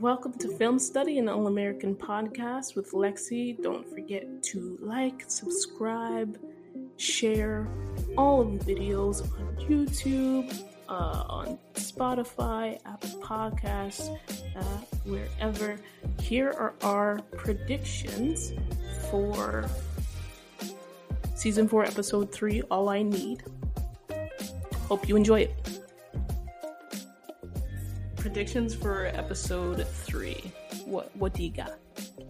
Welcome to Film Study, an all American podcast with Lexi. Don't forget to like, subscribe, share all of the videos on YouTube, uh, on Spotify, Apple Podcasts, uh, wherever. Here are our predictions for season 4, episode 3 All I Need. Hope you enjoy it predictions for episode three. What what do you got?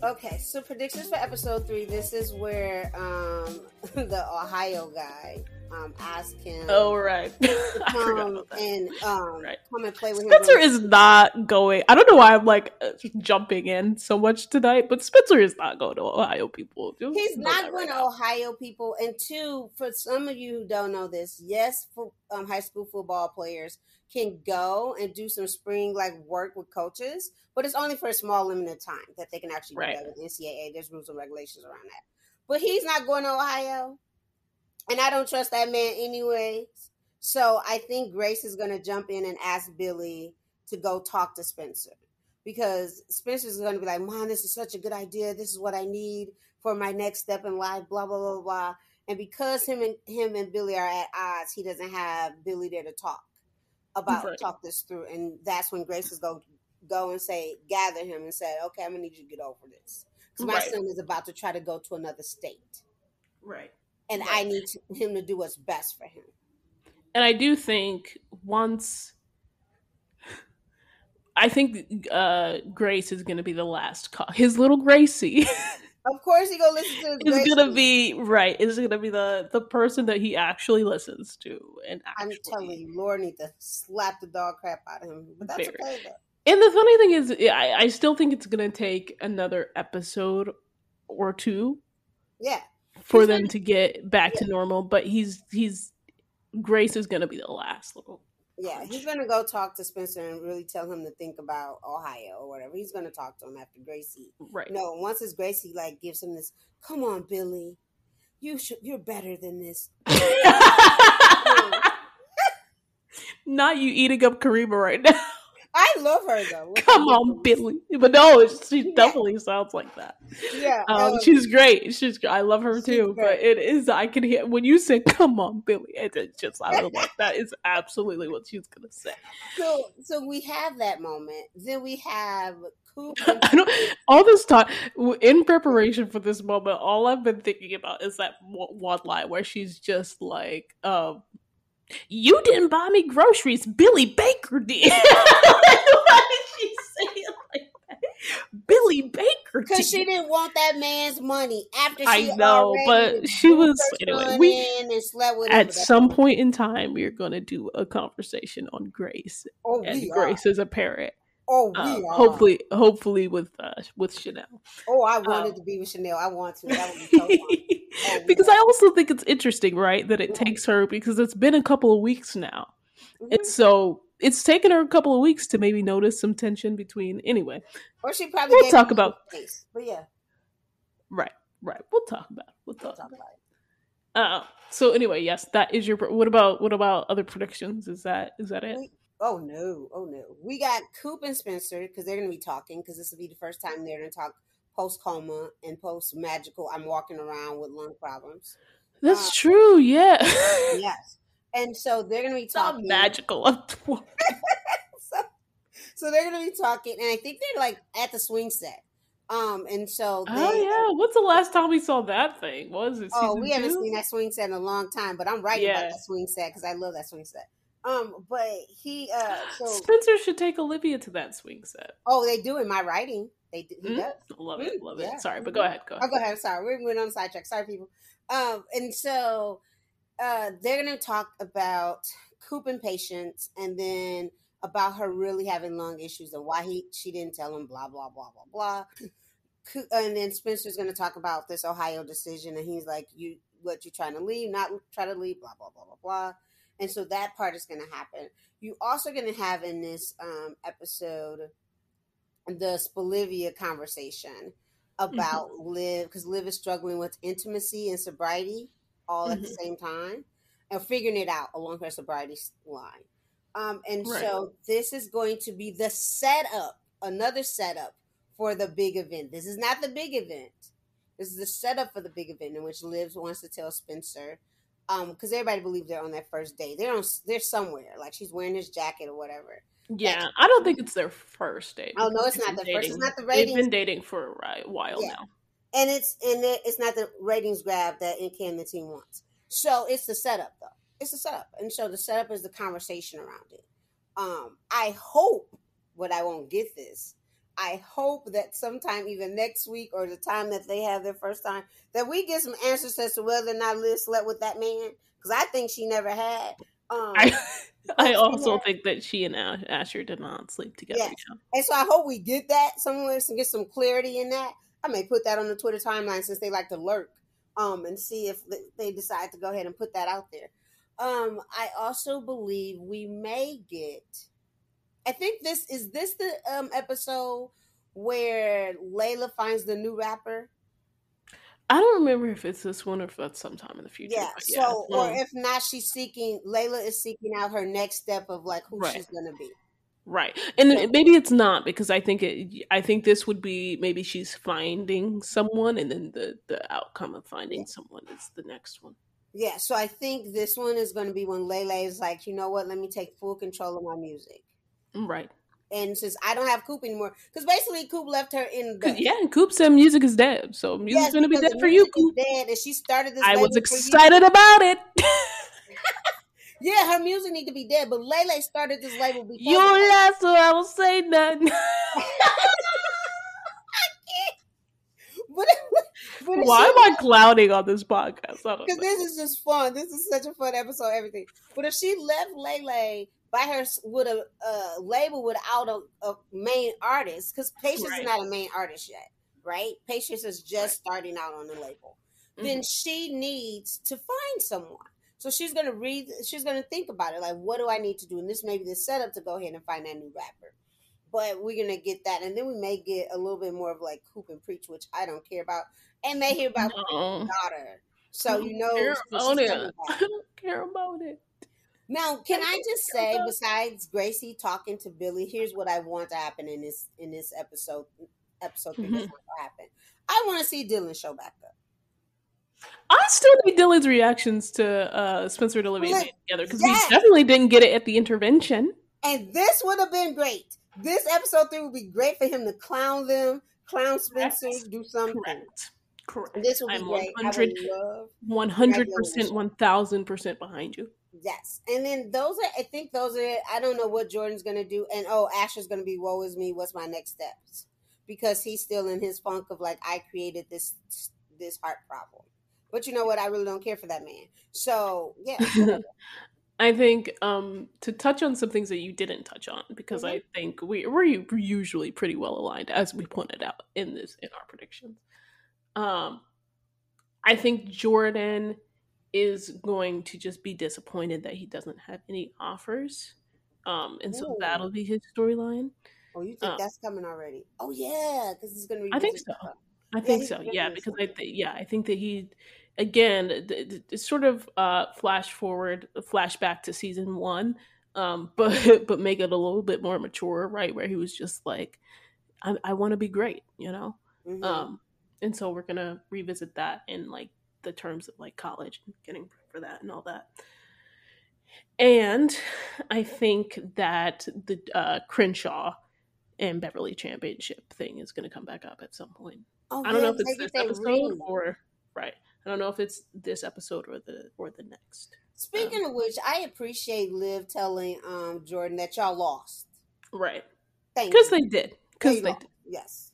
Okay, so predictions for episode three. This is where um the Ohio guy um asked him. Oh right, come and um right. come and play with Spencer him. Spencer is not going. I don't know why I'm like uh, jumping in so much tonight, but Spencer is not going to Ohio. People, Just he's not going right to now. Ohio. People, and two for some of you who don't know this, yes, for um, high school football players can go and do some spring like work with coaches, but it's only for a small limited time that they can actually right. do that with NCAA. There's rules and regulations around that. But he's not going to Ohio, and I don't trust that man anyway. So I think Grace is going to jump in and ask Billy to go talk to Spencer because Spencer's going to be like, "Mom, this is such a good idea. This is what I need for my next step in life." Blah blah blah blah. And because him and him and Billy are at odds, he doesn't have Billy there to talk about right. talk this through, and that's when Grace is going to go and say, gather him and say, okay, I'm gonna need you to get over this because my right. son is about to try to go to another state, right? And right. I need to, him to do what's best for him. And I do think once. I think uh, Grace is going to be the last call. His little Gracie Of course, he gonna listen to. It's gonna be right. It's gonna be the the person that he actually listens to, and actually, I'm telling you, Lord need to slap the dog crap out of him. But that's very. okay. Though. And the funny thing is, I, I still think it's gonna take another episode or two. Yeah. For them to get back yeah. to normal, but he's he's Grace is gonna be the last little yeah, he's gonna go talk to Spencer and really tell him to think about Ohio or whatever. He's gonna talk to him after Gracie. Right. No, once his Gracie like gives him this, come on, Billy, you should, you're better than this. Not you eating up Karimah right now. I love her though. Come on, Billy. But no, she definitely sounds like that. Yeah, um, she's great. She's I love her too. Great. But it is I can hear when you say "Come on, Billy." It's just I was like that is absolutely what she's gonna say. So, so we have that moment. Then we have. I don't. All this time in preparation for this moment. All I've been thinking about is that one line where she's just like, um, you didn't buy me groceries. Billy Baker did. Why did she say it like that? Billy Baker Because she didn't want that man's money after she I know, but she was anyway. We at some point in time we are going to do a conversation on Grace, oh, and Grace are. is a parrot. Oh, we um, hopefully, hopefully with uh, with Chanel. Oh, I wanted um, to be with Chanel. I want to. That would be so fun. Oh, because I also think it's interesting, right, that it takes her because it's been a couple of weeks now, mm-hmm. and so it's taken her a couple of weeks to maybe notice some tension between. Anyway, or she probably we'll talk about. Face. But yeah, right, right. We'll talk about. It. We'll talk, we'll talk about. It. Uh, so anyway, yes, that is your. What about what about other predictions? Is that is that it? We, oh no, oh no. We got Coop and Spencer because they're going to be talking because this will be the first time they're going to talk post coma and post magical. I'm walking around with lung problems. That's uh, true. Yeah. yes. And so they're going to be talking. magical. so, so they're going to be talking, and I think they're like at the swing set. Um, and so they, oh yeah, what's the last time we saw that thing? Was it? Oh, we have haven't seen that swing set in a long time, but I'm writing about that swing set because I love that swing set. Um, but he uh, so Spencer should take Olivia to that swing set. Oh, they do in my writing. They do. Mm-hmm. does. Love it. Love yeah. it. Sorry, but go ahead. Go ahead. Oh, go ahead. Sorry, we're going on sidetrack. Sorry, people. Um, and so uh, they're going to talk about Coop and patience, and then about her really having lung issues and why he she didn't tell him. Blah blah blah blah blah. And then Spencer's going to talk about this Ohio decision, and he's like, "You, what you trying to leave? Not try to leave? Blah blah blah blah blah." And so that part is going to happen. You also going to have in this um, episode the Spolivia conversation about mm-hmm. Liv because Liv is struggling with intimacy and sobriety all mm-hmm. at the mm-hmm. same time and figuring it out along her sobriety line. Um, and right. so this is going to be the setup another setup for the big event. This is not the big event. This is the setup for the big event in which Liv wants to tell Spencer, um, because everybody believes they're on that first date. They're on, they're somewhere. Like she's wearing his jacket or whatever. Yeah, I don't think it's their first date. Oh no, it's not the dating. first. It's not the ratings. They've been dating for a while Yeah. now. and it's and it's not the ratings grab that and the team wants. So it's the setup though. It's the setup, and so the setup is the conversation around it. Um, I hope, but I won't get this. I hope that sometime, even next week or the time that they have their first time, that we get some answers as to whether or not Liv slept with that man. Because I think she never had. Um, I I also had- think that she and Ash- Asher did not sleep together. Yes. yeah. And so I hope we get that somewhere and get some clarity in that. I may put that on the Twitter timeline since they like to lurk um, and see if they decide to go ahead and put that out there. Um, I also believe we may get. I think this is this the um, episode where Layla finds the new rapper. I don't remember if it's this one or if that's sometime in the future. Yeah. but So, or um, if not, she's seeking. Layla is seeking out her next step of like who Right. she's gonna be. right, and So- maybe it's not because I think it. I think this would be maybe she's finding someone, and then the the outcome of finding Yeah. someone is the next one. Yeah, so I think this one is going to be when Layla is like, you know what, let me take full control of my music. Right. And since I don't have Coop anymore, because basically Coop left her in the yeah, and Coop said music is dead, so music's Yes, gonna be dead for you, Coop. Dead, and she started this. I was excited about it. Yeah, her music need to be dead, but Layla started this label because you laugh, so I will say nothing. But, but Why she- am I clouding on this podcast? Because this is just fun. This is such a fun episode. Everything. But if she left Layla by her with a uh, label without a, a main artist, because Patience Right. is not a main artist yet, right? Patience is just starting out on the label. Mm-hmm. Then she needs to find someone. So she's gonna read. She's gonna think about it. Like, what do I need to do? And this may be the setup to go ahead and find that new rapper. But we're gonna get that, and then we may get a little bit more of like Coop and Preach, which I don't care about, and may hear about No. daughter. So you know, care what about she's it. coming back. I don't care about it. Now, can I just say, besides Gracie talking to Billy, here's what I want to happen in this in this episode. Episode 3 Mhm. that's gonna happen. I want to see Dylan show back up. I still need Dylan's reactions to uh, Spencer and Olivia Look, together because yes. we definitely didn't get it at the intervention. And this would have been great. This episode three would be great for him to clown them, clown Spencer, Correct. do something. Correct. Correct. This would be I'm great. I 100 would love. 100%, one thousand percent behind you. Yes, and then those are. I think those are. I don't know what Jordan's gonna do, and oh, Asher's gonna be. Woe is me. What's my next steps? Because he's still in his funk of like I created this this heart problem. But you know what? I really don't care for that man. So yeah. I think um, to touch on some things that you didn't touch on because I think we we're usually pretty well aligned as we pointed out in this in our predictions. Um, I think Jordan is going to just be disappointed that he doesn't have any offers, um, and so that'll be his storyline. oh, you think Uh, that's coming already? Oh yeah, because he's gonna. I think so. stuff. I think he's so. Yeah, because I th- yeah, I think that he again th- th- it's sort of uh flash forward flashback to season 1 um but but make it a little bit more mature, right? Where he was just like I I want to be great, you know? Mhm. Um and so we're going to revisit that in like the terms of like college and getting for that and all that. And I think that the uh Crenshaw and Beverly Championship thing is going to come back up at some point. oh, I don't know if it's this episode or right. I don't know if it's this episode or the or the next. Speaking of which, I appreciate Liv telling um Jordan that y'all lost. Right. Thank Because they did. Because They they did. Yes.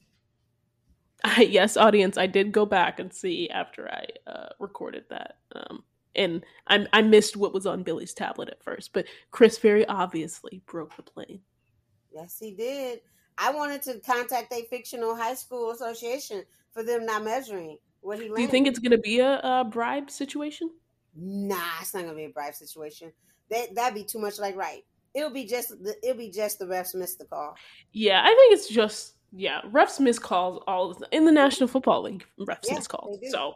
I, yes, audience, I did go back and see after I uh, recorded that. Um, and I, I missed what was on Billy's tablet at first, but Chris very obviously broke the plane. Yes, he did. I wanted to contact a fictional high school association for them not measuring what he landed. Do you think it's going to be a, a bribe situation? Nah, it's not gonna be a bribe situation. That that'd be too much like right. It'll be just the it'll be just the refs missed the call. Yeah, I think it's just yeah. Refs miss calls all the- in the National Football League. Refs Yeah, miss calls. So,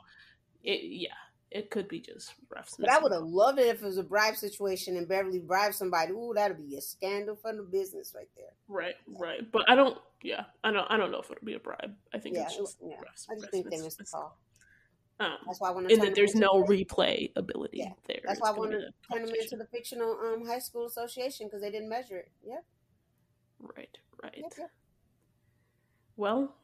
it, yeah, it could be just refs. But I would have loved it if it was a bribe situation and Beverly bribed somebody. Ooh, that'd be a scandal for the business right there. Right, right. But I don't. Yeah, I don't. I don't know if it'll be a bribe. I think Yeah, it's just yeah. refs. I just think they miss- missed the call. Um, That's why I want to and that there's no the- replay ability Yeah, there. That's why I want to turn them into the fictional um, high school association because they didn't measure it. Yep, Right, right. yep, yep. Well,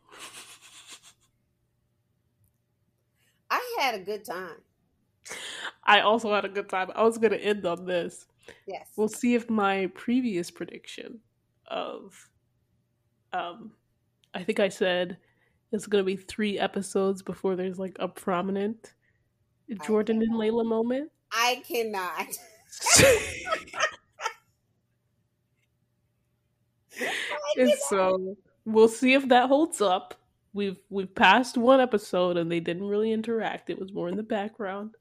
I had a good time. I also had a good time. I was gonna end on this. Yes. We'll see if my previous prediction of um I think I said it's gonna be three episodes before there's like a prominent Jordan and Layla moment. I cannot. and so we'll see if that holds up. We've we've passed one episode and they didn't really interact. It was more in the background.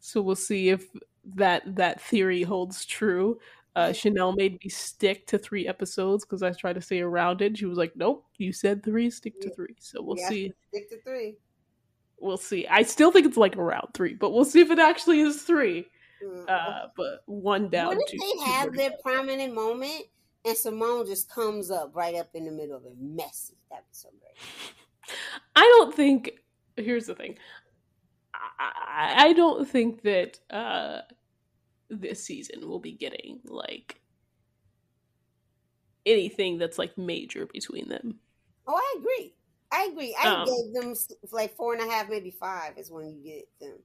So we'll see if that that theory holds true. Uh, Chanel made me stick to three episodes because I tried to stay around it. She was like, "Nope, you said three, stick to Yeah. three. So we'll Yeah, see. Stick to three. We'll see. I still think it's like around three, but we'll see if it actually is three. Mm. Uh, but one down. what if two- they two have their down. prominent moment and Simone just comes up right up in the middle of it, messy? That'd be so great. I don't think. Here's the thing. I, I I don't think that uh, this season will be getting like anything that's like major between them. Oh, I agree. I agree. I Um, gave them like four and a half, maybe five is when you get them.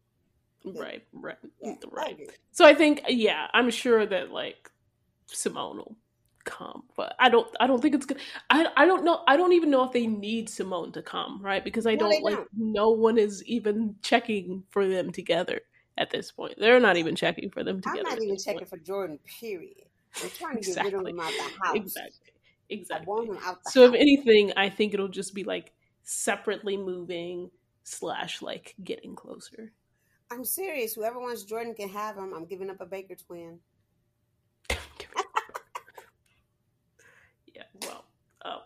Right, right, Yeah, right. agree. So I think, yeah, I'm sure that like Simone will come, but I don't. I don't think it's gonna. I I don't know. I don't even know if they need Simone to come, right? Because I No, don't like. don't. No one is even checking for them together at this point. They're not even checking for them together. I'm not even checking point. for Jordan, period. I'm trying to get rid Exactly. of him out the house. Exactly. Exactly. So if anything, I think it'll just be like separately moving slash like getting closer. I'm serious. Whoever wants Jordan can have him. I'm giving up a Baker twin. yeah. Well. Oh.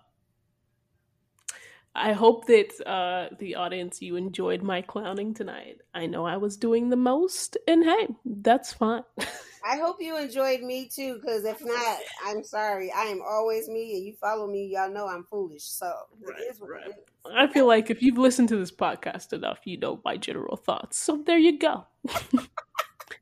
I hope that uh, the audience you enjoyed my clowning tonight. I know I was doing the most, and hey, that's fine. I hope you enjoyed me too, because if not, I'm sorry. I am always me, and you follow me, y'all know I'm foolish. So Right, it is what right. it is. I feel like if you've listened to this podcast enough, you know my general thoughts. So there you go.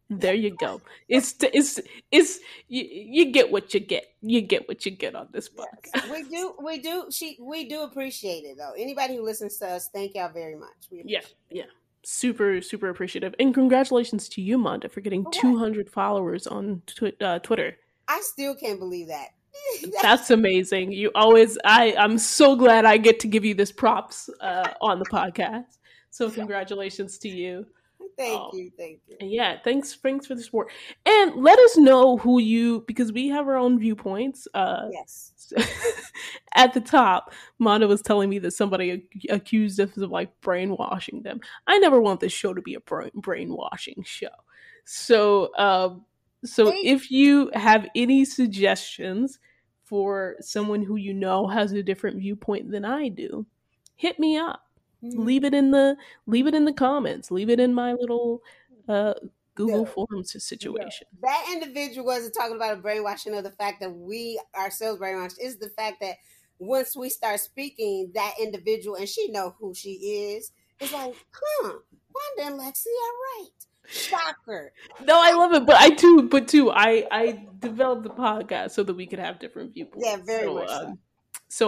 there you go. It's it's it's you, you get what you get. You get what you get on this podcast. Yes. We do, we do, she, we do appreciate it though. Anybody who listens to us, thank y'all very much. We Yeah, yeah. Super, super appreciative. And congratulations to you, Monda, for getting For 200 followers on uh, Twitter. I still can't believe that. That's amazing. You always, I, I'm so glad I get to give you this props uh, on the podcast. So congratulations to you. Thank Oh. you, thank you. Yeah, thanks, thanks for the support. And let us know who you, because we have our own viewpoints. Uh, Yes. at the top, Mondo was telling me that somebody accused us of like brainwashing them. I never want this show to be a brain- brainwashing show. So, um, so Hey. if you have any suggestions for someone who you know has a different viewpoint than I do, hit me up. Mhm. Leave it in the leave it in the comments. Leave it in my little uh, Google. Forms situation. That individual wasn't talking about a brainwashing of the fact that we ourselves brainwashed. Is the fact that once we start speaking, that individual and she know who she is. It's like, huh? Wanda and Lexi are right. Shocker. No, I love it, but I too, but too, I I developed the podcast so that we could have different viewpoints. Yeah, very so, much um, so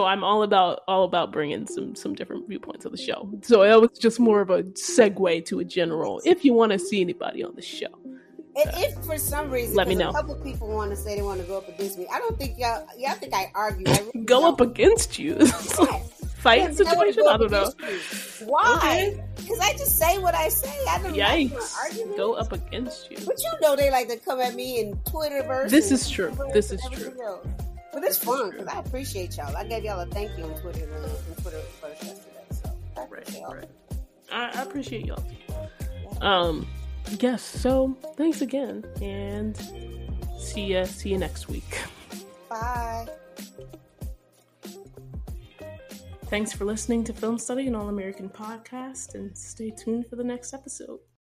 I'm all about all about bringing some some different viewpoints of the show. So that was just more of a segue to a general. If you want to see anybody on the show, And if for some reason, Let me know. A couple people want to say they want to go up against me. I don't think y'all. Y'all think I argue? I really go don't. up against you, fight Yeah, but I situation. I don't know. you. Why? Because I just say what I say. I don't like Yikes! arguments. Go up against you. But you know they like to come at me in Twitterverse. This is true. This is true. else. But it's fun because I appreciate y'all. I gave y'all a thank you on Twitter and Twitter first yesterday. So I appreciate y'all. right. I, I appreciate y'all. Um, yes. So thanks again, and see ya. See you next week. Bye. Thanks for listening to Film Study, an All American podcast, and stay tuned for the next episode.